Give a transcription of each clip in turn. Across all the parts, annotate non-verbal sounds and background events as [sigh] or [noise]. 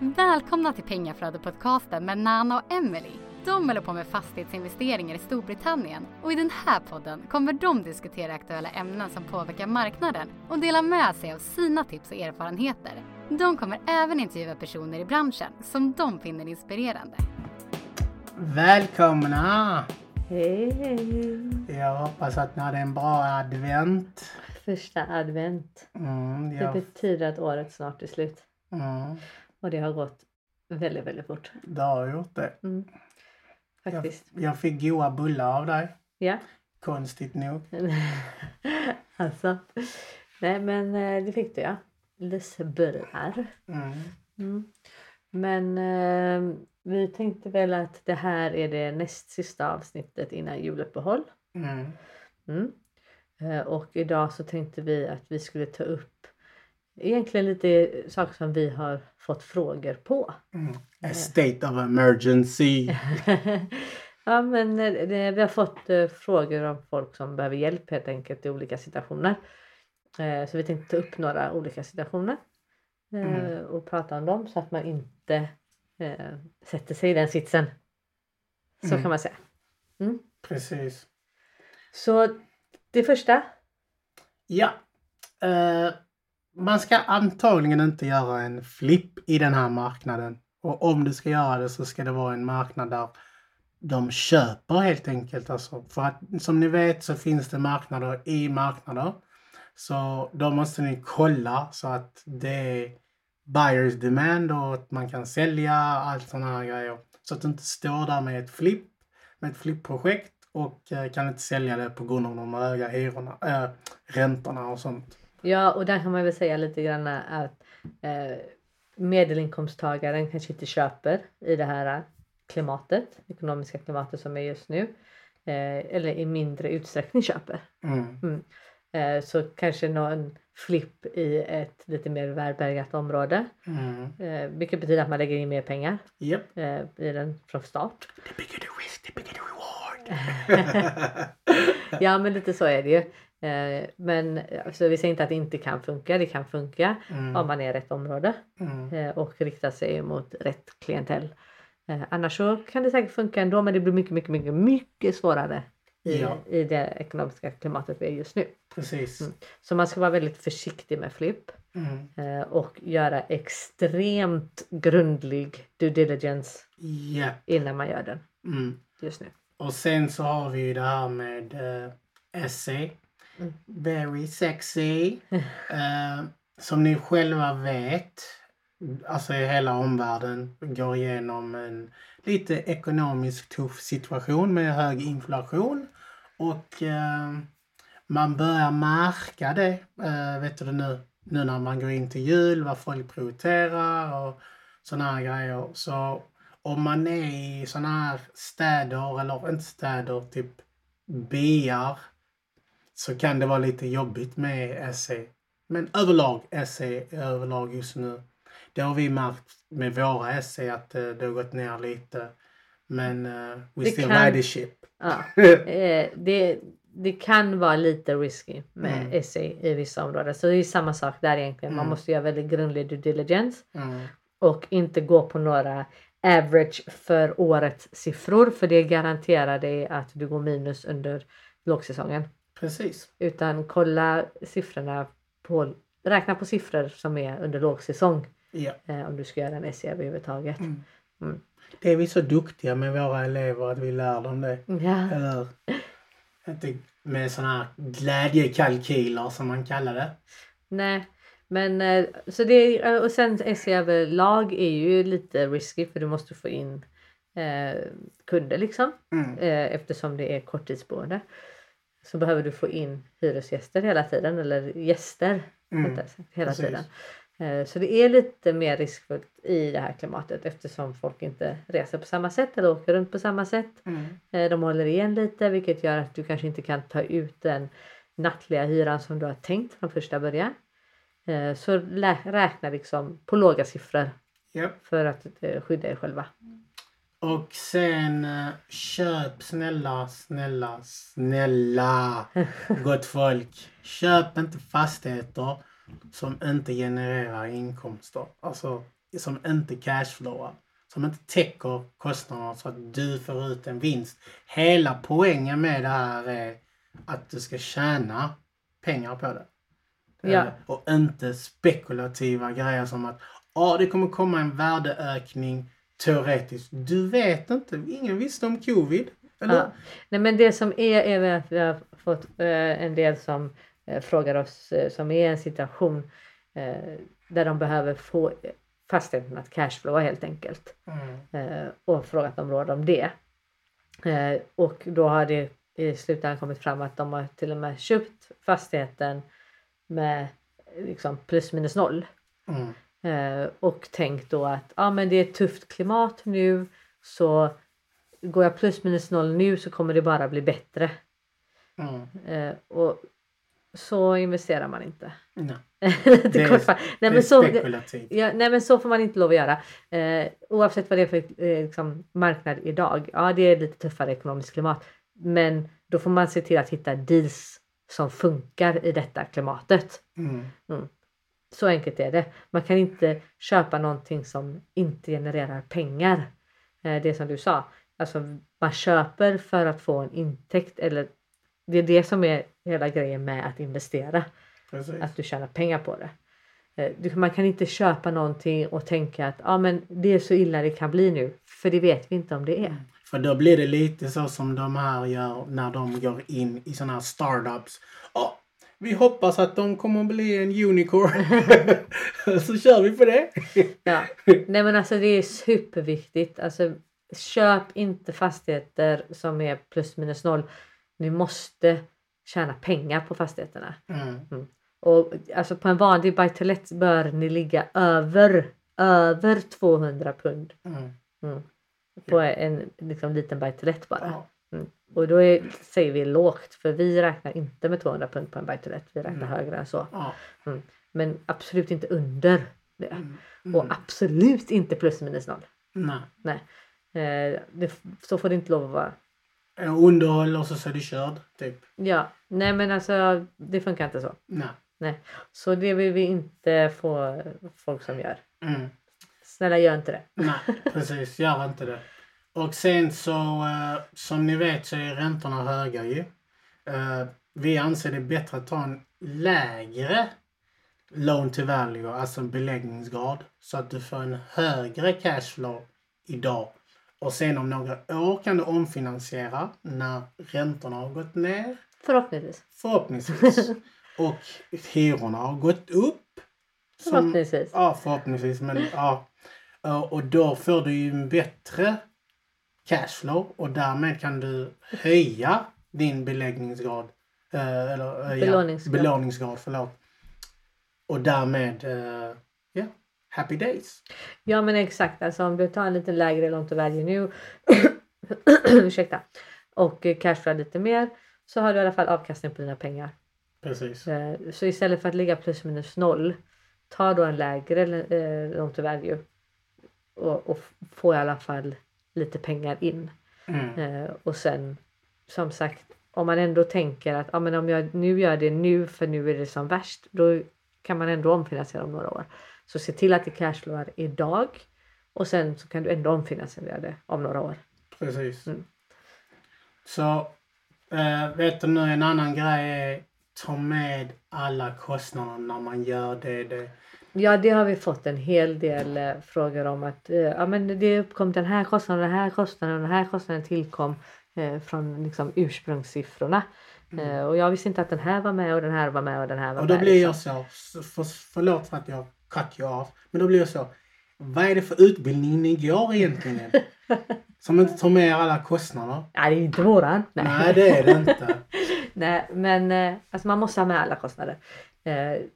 Välkomna till Pengaflödet-podcasten med Nana och Emily. De håller på med fastighetsinvesteringar i Storbritannien och i den här podden kommer de diskutera aktuella ämnen som påverkar marknaden och dela med sig av sina tips och erfarenheter. De kommer även intervjua personer i branschen som de finner inspirerande. Välkomna! Hej, hej! Jag hoppas att ni hade en bra advent. Första advent. Mm, Det jag, betyder att året snart är slut. mm, Och det har gått väldigt, väldigt fort. det har gjort det. Mm. Jag, Faktiskt. jag fick goda bullar av dig. Ja. Konstigt nog. [laughs] alltså. Nej men eh, det fick du ja. Lussebullar. Mm. Mm. Men eh, vi tänkte väl att det här är det näst sista avsnittet innan juluppehåll. Mm. Mm. Eh, Och idag så tänkte vi att vi skulle ta upp egentligen lite saker som vi har fått frågor på. Mm. A state of emergency. [laughs] ja men eh, vi har fått eh, frågor om folk som behöver hjälp helt enkelt i olika situationer. Eh, så vi tänkte ta upp några olika situationer eh, Mm. och prata om dem så att man inte eh, sätter sig i den sitsen. Så Mm. kan man säga. Precis. Så det första. Ja. Eh, man ska antagligen inte göra en flipp i den här marknaden. Och om du ska göra det så ska det vara en marknad där de köper helt enkelt. Alltså, för att som ni vet så finns det marknader i marknader. Så då måste ni kolla så att det är buyers demand och att man kan sälja allt sådana här grejer. Så att du inte står där med ett flipp, med ett flippprojekt och eh, kan inte sälja det på grund av de höga hyrorna, äh, räntorna och sånt. Ja och där kan man väl säga lite grann att eh, medelinkomsttagaren kanske inte köper i det här klimatet, ekonomiska klimatet som är just nu. Eh, eller i mindre utsträckning köper. Mm. Eh, så kanske någon flipp i ett lite mer välbärgat område. Mm. Eh, vilket betyder att man lägger in mer pengar Japp. eh, i den från start. The bigger the risk, the bigger the reward. [laughs] ja men lite så är det ju. Eh, men alltså, vi säger inte att det inte kan funka. Det kan funka Mm. om man är i rätt område Mm. eh, och riktar sig mot rätt klientell. Eh, annars så kan det säkert funka ändå men det blir mycket, mycket, mycket, mycket svårare i, Ja. i det ekonomiska klimatet vi är just nu. Precis. Mm. Så man ska vara väldigt försiktig med flipp Mm. eh, och göra extremt grundlig due diligence Ja. innan man gör den Mm. just nu. Och sen så har vi ju det här med uh, essay. Very sexy. Eh, som ni själva vet, alltså hela omvärlden går igenom en lite ekonomiskt tuff situation med hög inflation. Och eh, man börjar märka det, eh, vet du nu, nu när man går in till jul, vad folk prioriterar och sådana här grejer. Så om man är i sådana här städer, eller inte städer, typ byar, så kan det vara lite jobbigt med SE. Men överlag, SE överlag just nu. Det har vi märkt med våra SE att eh, det har gått ner lite. Men uh, we Det still kan- ride the ship. Ja. [laughs] Eh, det, det kan vara lite risky med Mm. SE i vissa områden. Så det är samma sak där egentligen. Man Mm. måste göra väldigt grundlig due diligence Mm. och inte gå på några average för årets siffror för det garanterar dig att du går minus under lågsäsongen. Precis. Utan kolla siffrorna på, räkna på siffror som är under lågsäsong Ja. eh, om du ska göra en SE överhuvudtaget. Mm. Mm. Det är vi så duktiga med våra elever att vi lär dem det. Ja. Eller? Inte med sådana här glädjekalkyler som man kallar det. Nej, men eh, så det eh, och sen SE överlag är ju lite risky för du måste få in eh, kunder liksom Mm. eh, eftersom det är korttidsboende. Så behöver du få in hyresgäster hela tiden eller gäster Mm. sagt, hela Precis. tiden. Eh, Så det är lite mer riskfullt i det här klimatet eftersom folk inte reser på samma sätt eller åker runt på samma sätt. Mm. Eh, De håller igen lite vilket gör att du kanske inte kan ta ut den nattliga hyran som du har tänkt från första början. Eh, Så räkna liksom på låga siffror Japp. för att skydda er själva. Och sen eh, köp snälla, snälla, snälla [laughs] gott folk. Köp inte fastigheter som inte genererar inkomster. Alltså som inte cashflowar. Som inte täcker kostnaderna så att du får ut en vinst. Hela poängen med det här är att du ska tjäna pengar på det. Ja. Eh, Och inte spekulativa grejer som att ja, det kommer komma en värdeökning teoretiskt. Du vet inte. Ingen visste om covid. Eller? Ja. Nej men det som är, är att vi har fått eh, en del som eh, frågar oss eh, som är i en situation eh, där de behöver få fastigheten att cashflowa helt enkelt. Mm. Eh, och frågat om råd om det. Eh, och då har det i slutändan kommit fram att de har till och med köpt fastigheten med liksom plus minus noll. Mm. Eh, och tänkt då att ah, men det är ett tufft klimat nu så går jag plus minus noll nu så kommer det bara bli bättre. Mm. Eh, och så investerar man inte. Nej. [laughs] Lite Det är- nej, det men så, ja, nej men så får man inte lov att göra. Eh, oavsett vad det är för eh, liksom, marknad idag. Ja det är lite tuffare ekonomiskt klimat. Men då får man se till att hitta deals som funkar i detta klimatet. Mm. Så enkelt är det. Man kan inte köpa någonting som inte genererar pengar. Eh, Det som du sa. Alltså man köper för att få en intäkt eller det är det som är hela grejen med att investera. Precis. Att du tjänar pengar på det. Eh, Man kan inte köpa någonting och tänka att ah, men det är så illa det kan bli nu. För det vet vi inte om det är. För då blir det lite så som de här gör när de går in i såna här startups. Ja, vi hoppas att de kommer att bli en unicorn. [laughs] så kör vi på det. Ja. Nej men alltså det är superviktigt. Alltså, köp inte fastigheter som är plus minus noll. Ni måste tjäna pengar på fastigheterna. Mm. Och alltså på en vanlig buy to let bör ni ligga över, över 200 pund. Mm. Mm. På en liksom, liten buy to let bara. Ja. Mm. Och då är, säger vi lågt för vi räknar inte med 200 pund på en buy. Vi räknar Mm. högre än så. Ja. Men absolut inte under det. Mm. Och absolut inte plus minus noll. Nej. Nej. Eh, det, så får det inte lov att vara. Eh, Underhåll och så så är du körd. Typ. Ja, nej men alltså det funkar inte så. Nej. Nej. Så det vill vi inte få folk som gör. Mm. Snälla gör inte det. Nej, precis. Gör inte det. Och sen så, eh, som ni vet så är räntorna höga ju. Eh, vi anser det bättre att ta en lägre loan to value, alltså en beläggningsgrad. Så att du får en högre cashflow idag. Och sen om några år kan du omfinansiera när räntorna har gått ner. Förhoppningsvis. Förhoppningsvis. [laughs] Och hyrorna har gått upp. Som- Förhoppningsvis. Ja, förhoppningsvis. Men ja. Ja, Och då får du ju en bättre cashflow och därmed kan du höja din beläggningsgrad. Eh, eller, eh, Belåningsgrad. Ja, belåningsgrad. Förlåt. Och därmed, eh, ja, happy days. Ja men exakt. Alltså om du tar en lite lägre loan to value nu. [clears throat] ursäkta. Och eh, cashflow lite mer. Så har du i alla fall avkastning på dina pengar. Precis. Eh, Så istället för att ligga plus minus noll. Ta då en lägre eh, loan to value. Och, och få i alla fall lite pengar in. Mm. Eh, och sen som sagt om man ändå tänker att ah, men om jag nu gör det nu för nu är det som värst. Då kan man ändå omfinansiera om några år. Så se till att det cashflowar idag. Och sen så kan du ändå omfinansiera det om några år. Precis. Mm. Så, eh, vet du nu en annan grej är ta med alla kostnader när man gör det. det. Ja det har vi fått en hel del eh, frågor om att eh, ja, men det uppkom den här kostnaden, den här kostnaden, den här kostnaden tillkom eh, från liksom, ursprungssiffrorna. Eh, och jag visste inte att den här var med och den här var med och den här var Mm. Och då med. blir jag liksom. så, för, förlåt för att jag cut you off, men då blir jag så. Vad är det för utbildning ni går egentligen? [laughs] Som inte tar med alla kostnader. Nej det är inte våran. Nej, det är det inte. [laughs] Nej, men eh, alltså man måste ha med alla kostnader.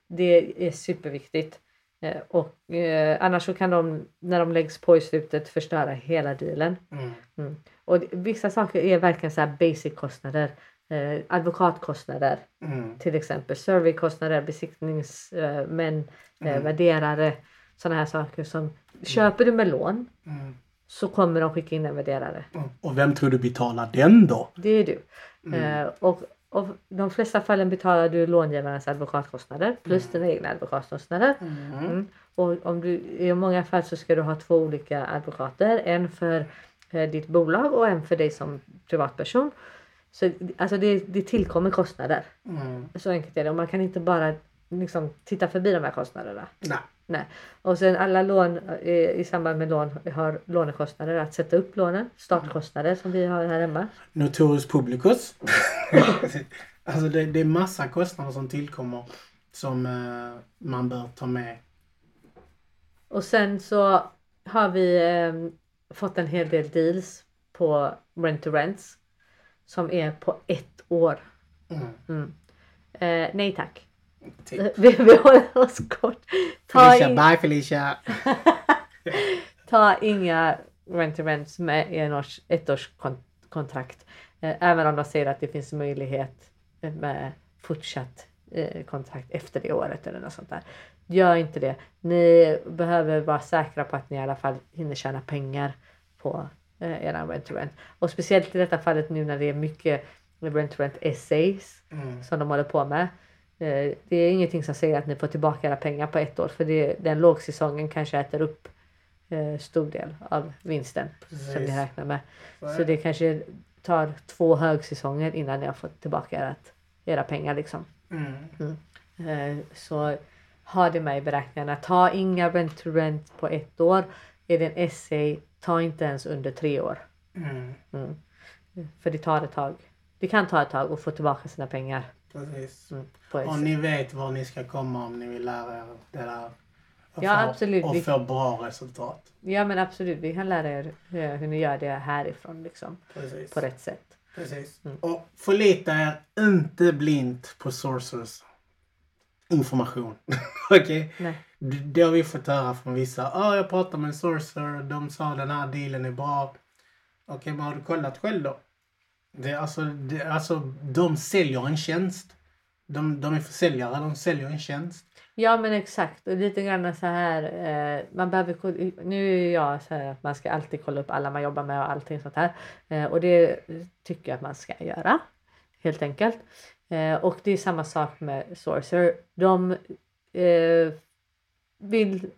Det är superviktigt. Eh, och eh, annars så kan de, när de läggs på i slutet, förstöra hela dealen. Mm. Och det- vissa saker är verkligen så här basic-kostnader. Eh, advokatkostnader Mm. till exempel. Surveykostnader, besiktningsmän, eh, Mm. värderare. Sådana här saker som köper du med lån Mm. så kommer de skicka in en värderare. Mm. Och vem tror du betalar den då? Det är du. Mm. Eh, och, och de flesta fallen betalar du långivarens advokatkostnader plus dina egna advokatkostnader. Mm. Mm. Och om du, i många fall så ska du ha två olika advokater. En för eh, ditt bolag och en för dig som privatperson. Så alltså det, det tillkommer kostnader. Mm. Så enkelt är det. Och man kan inte bara liksom titta förbi de här kostnaderna. Nej. Nej. Och sen alla lån eh, i samband med lån har lånekostnader. Att sätta upp lånen. Startkostnader som vi har här hemma. Notorious publicus. [laughs] alltså det, det är massa kostnader som tillkommer som eh, man bör ta med. Och sen så har vi eh, fått en hel del deals på rent to rents. Som är på ett år. Mm. Mm. Eh, nej tack. Typ. [laughs] Vi, vi håller oss kort. Ta, Felicia, in, bye Felicia! [laughs] ta inga rent to rents med en års, ett års kon, kontrakt. Eh, även om de säger att det finns möjlighet med fortsatt eh, kontrakt efter det året eller något sånt där. Gör inte det. Ni behöver vara säkra på att ni i alla fall hinner tjäna pengar på eh, rent to rent. Och speciellt i detta fallet nu när det är mycket rent to rent essays Mm. som de håller på med. Eh, Det är ingenting som säger att ni får tillbaka era pengar på ett år för det, den lågsäsongen kanske äter upp eh, stor del av vinsten som ni Precis. räknar med. Så är Så det. kanske tar två högsäsonger innan ni har fått tillbaka ert, era pengar liksom. Mm. Eh, Så ha det med i beräkningarna. Ta inga rent to rent på ett år. Är det en essay, ta inte ens under tre år. Mm. Mm. För det tar ett tag. Det kan ta ett tag att få tillbaka sina pengar. Precis. Mm, på Och ni vet var ni ska komma om ni vill lära er det där. Och Ja, få, absolut. Och få bra resultat. Ja men absolut, vi kan lära er eh, hur ni gör det härifrån liksom. Precis. På rätt sätt. Precis. Mm. Och förlita er inte blint på sources information. [laughs] Okej? Nej. Det, har vi fått höra från vissa. Ja, jag pratade med en sourcer. De sa den här dealen är bra. Okej, men har du kollat själv då? Det, är alltså, det, alltså, de säljer en tjänst. De, de är försäljare, de säljer en tjänst. Ja men exakt och lite grann så här. Eh, man behöver, nu är jag så här att man ska alltid kolla upp alla man jobbar med och allting sånt här. Eh, och det tycker jag att man ska göra. Helt enkelt. Eh, och det är samma sak med Sourcer. De eh, vill,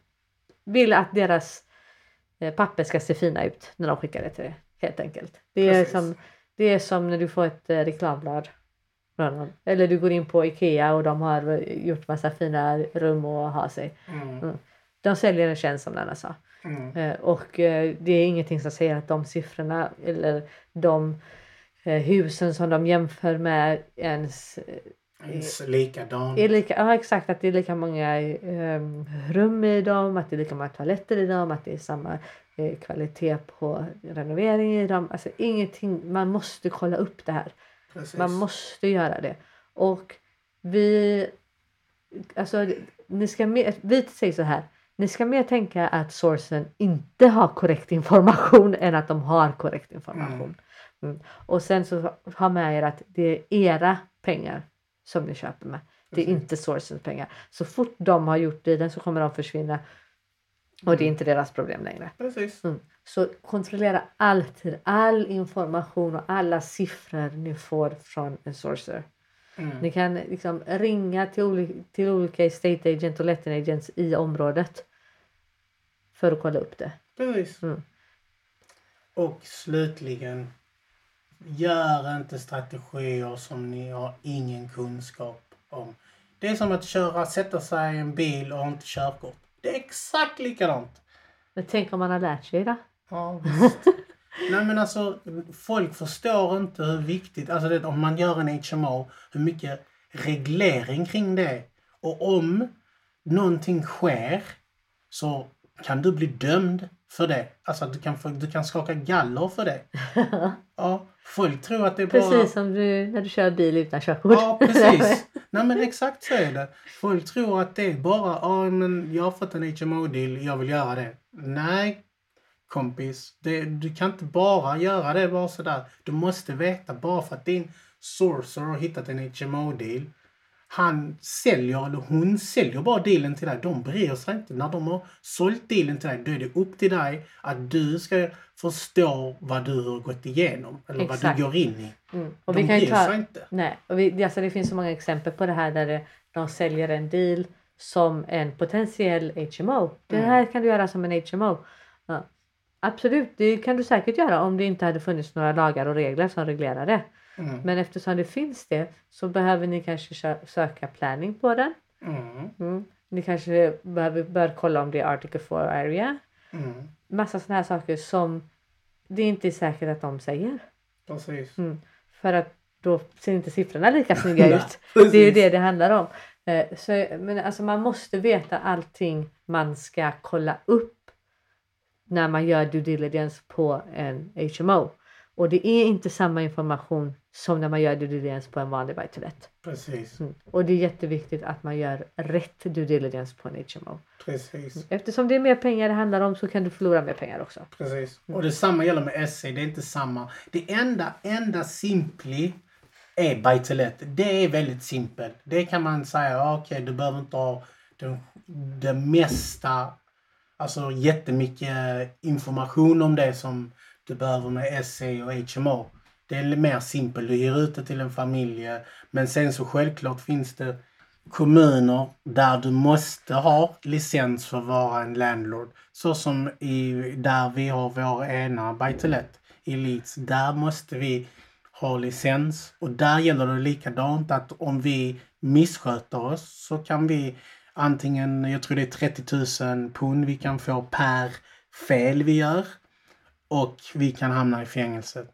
vill att deras eh, papper ska se fina ut när de skickar det till dig. Helt enkelt. Det är, Precis. som, det är som när du får ett eh, reklamblad. Eller du går in på Ikea och de har eh, gjort massa fina rum att ha sig. Mm. De säljer en tjänst som Nanna sa. Mm. Eh, och det är ingenting som säger att de siffrorna eller de husen som de jämför med ens Ens Likadant. är lika, ja exakt att det är lika många eh, rum i dem, att det är lika många toaletter i dem, att det är samma eh, kvalitet på renovering i dem. Alltså ingenting, man måste kolla upp det här. Precis. Man måste göra det. Och vi, alltså ni ska mer, vi säger så här. Ni ska mer tänka att sourcen inte har korrekt information [laughs] än att de har korrekt information. Mm. Och sen så ha med er att det är era pengar som ni köper med. Det är inte sourcens pengar. Så fort de har gjort dealen så kommer de försvinna. Och det är inte deras problem längre. Precis. Mm. Så kontrollera alltid all information och alla siffror ni får från en sourcer. Mm. Ni kan liksom ringa till, oli- till olika estate agent och letting agents i området. För att kolla upp det. Precis. Mm. Och slutligen. Gör inte strategier som ni har ingen kunskap om. Det är som att köra, sätta sig i en bil och inte körkort. Det är exakt likadant. Men tänk om man har lärt sig det. Ja, [laughs] visst. Nej men alltså, folk förstår inte hur viktigt, alltså det, om man gör en HMO, hur mycket reglering kring det. Och om någonting sker så kan du bli dömd för det. Alltså du kan, du kan skaka galler för det. [laughs] Ja, folk tror att det är bara... Precis som du, när du kör bil utan körkort. Ja, precis. [laughs] Nej men exakt så är det. Folk tror att det är bara, ja men jag har fått en HMO-deal, jag vill göra det. Nej, kompis. Det, du kan inte bara göra det bara sådär. Du måste veta bara för att din sourcer har hittat en HMO-deal. Han säljer, eller hon säljer bara dealen till dig. De bryr sig inte. När de har sålt dealen till dig, då är det upp till dig att du ska förstå vad du har gått igenom. Eller vad Exakt. du går in i. Mm. Och De vi kan bryr ta, sig inte. Nej, och vi, alltså det finns så många exempel på det här där de säljer en deal som en potentiell HMO. Det Mm. här kan du göra som en HMO. Ja. Absolut, det kan du säkert göra om det inte hade funnits några lagar och regler som reglerar det. Mm. Men eftersom det finns det så behöver ni kanske sö- söka planning på den. Mm. Mm. Ni kanske behöver, bör kolla om det är Article 4 area. Mm. Massa sådana här saker som det inte är säkert att de säger. Precis. Mm. För att då ser inte siffrorna lika snygga [laughs] ut. Det är ju det det handlar om. Eh, Så, men alltså man måste veta allting man ska kolla upp när man gör due diligence på en HMO. Och det är inte samma information som när man gör due diligence på en vanlig buy to let. Precis. Mm. Och det är jätteviktigt att man gör rätt due diligence på en HMO. Precis. Eftersom det är mer pengar det handlar om så kan du förlora mer pengar också. Precis. Och detsamma gäller med SC. Det är inte samma. Det enda, enda simpli är buy to let. Det är väldigt simpelt. Det kan man säga, okej, du behöver inte ha det, det mesta, alltså jättemycket information om det som du behöver med SC e och HMO. Det är mer simpelt. Du ger ut det till en familj. Men sen så självklart finns det kommuner där du måste ha licens för att vara en landlord. Så som i, där vi har vår ena buy i Leeds. Där måste vi ha licens och där gäller det likadant att om vi missköter oss så kan vi antingen, jag tror det är 30 000 pund vi kan få per fel vi gör och vi kan hamna i fängelse.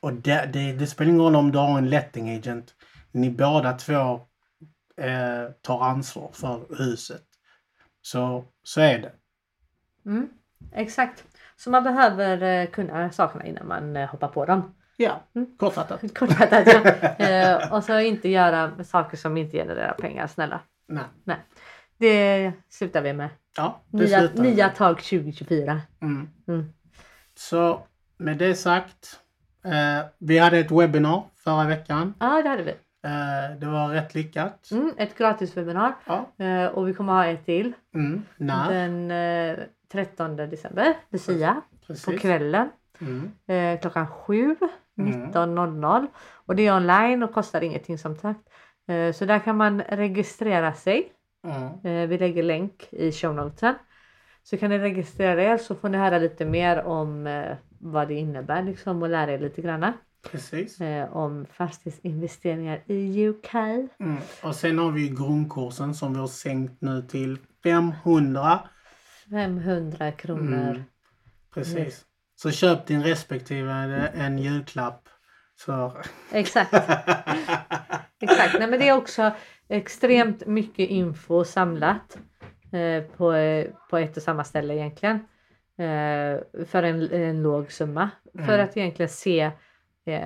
Och det, det, det spelar ingen roll om du har en letting agent. Ni båda två eh, tar ansvar för huset. Så, så är det. Mm. Exakt. Så man behöver eh, kunna sakerna innan man eh, hoppar på dem. Ja, Mm. kortfattat. [laughs] Kortfattat ja. eh, och så inte göra saker som inte genererar pengar, snälla. Nej. Nej. Det slutar vi med. Ja, det Nya, slutar nya tag 2024. Mm. Mm. Så med det sagt. Eh, vi hade ett webbinar förra veckan. Ja, det hade vi. Eh, det var rätt lyckat. Mm, ett gratiswebinar. Ja. Eh, och vi kommer ha ett till. Mm. När? Den eh, 13 december, Lucia, på Precis. kvällen. Mm. Eh, klockan 7, Mm. 19.00. Och det är online och kostar ingenting som sagt. Eh, så där kan man registrera sig. Mm. Eh, vi lägger länk i show notesen. Så kan ni registrera er så får ni höra lite mer om eh, vad det innebär liksom och lära er lite granna Precis. eh, om fastighetsinvesteringar i UK. Mm. Och sen har vi grundkursen som vi har sänkt nu till 500. 500 kronor. Mm. Precis. Så köp din respektive en julklapp. Så... Exakt. [laughs] Exakt. Nej, men det är också extremt mycket info samlat på, eh, på ett och samma ställe egentligen. Eh, för en, en låg summa. För Mm. att egentligen se, eh,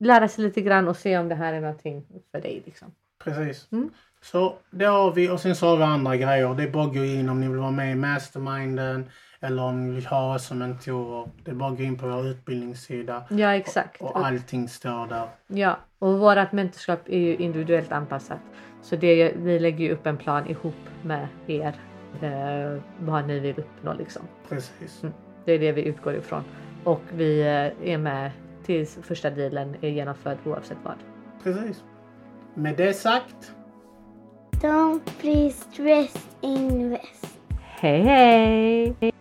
lära sig lite grann och se om det här är någonting för dig. Liksom. Precis. Mm. Så det har vi och sen så har vi andra grejer. Det är bara att gå in om ni vill vara med i masterminden eller om ni vill ha oss som mentorer. Det är bara att gå in på vår utbildningssida Ja exakt. och allting står där. Ja, och vårt mentorskap är ju individuellt anpassat. Så det, vi lägger ju upp en plan ihop med er. Eh, vad ni vill uppnå liksom. Precis. Mm. Det är det vi utgår ifrån. Och vi eh, är med tills första dealen är genomförd oavsett vad. Precis. Med det sagt. Don't be stressed, invest. Hej hej!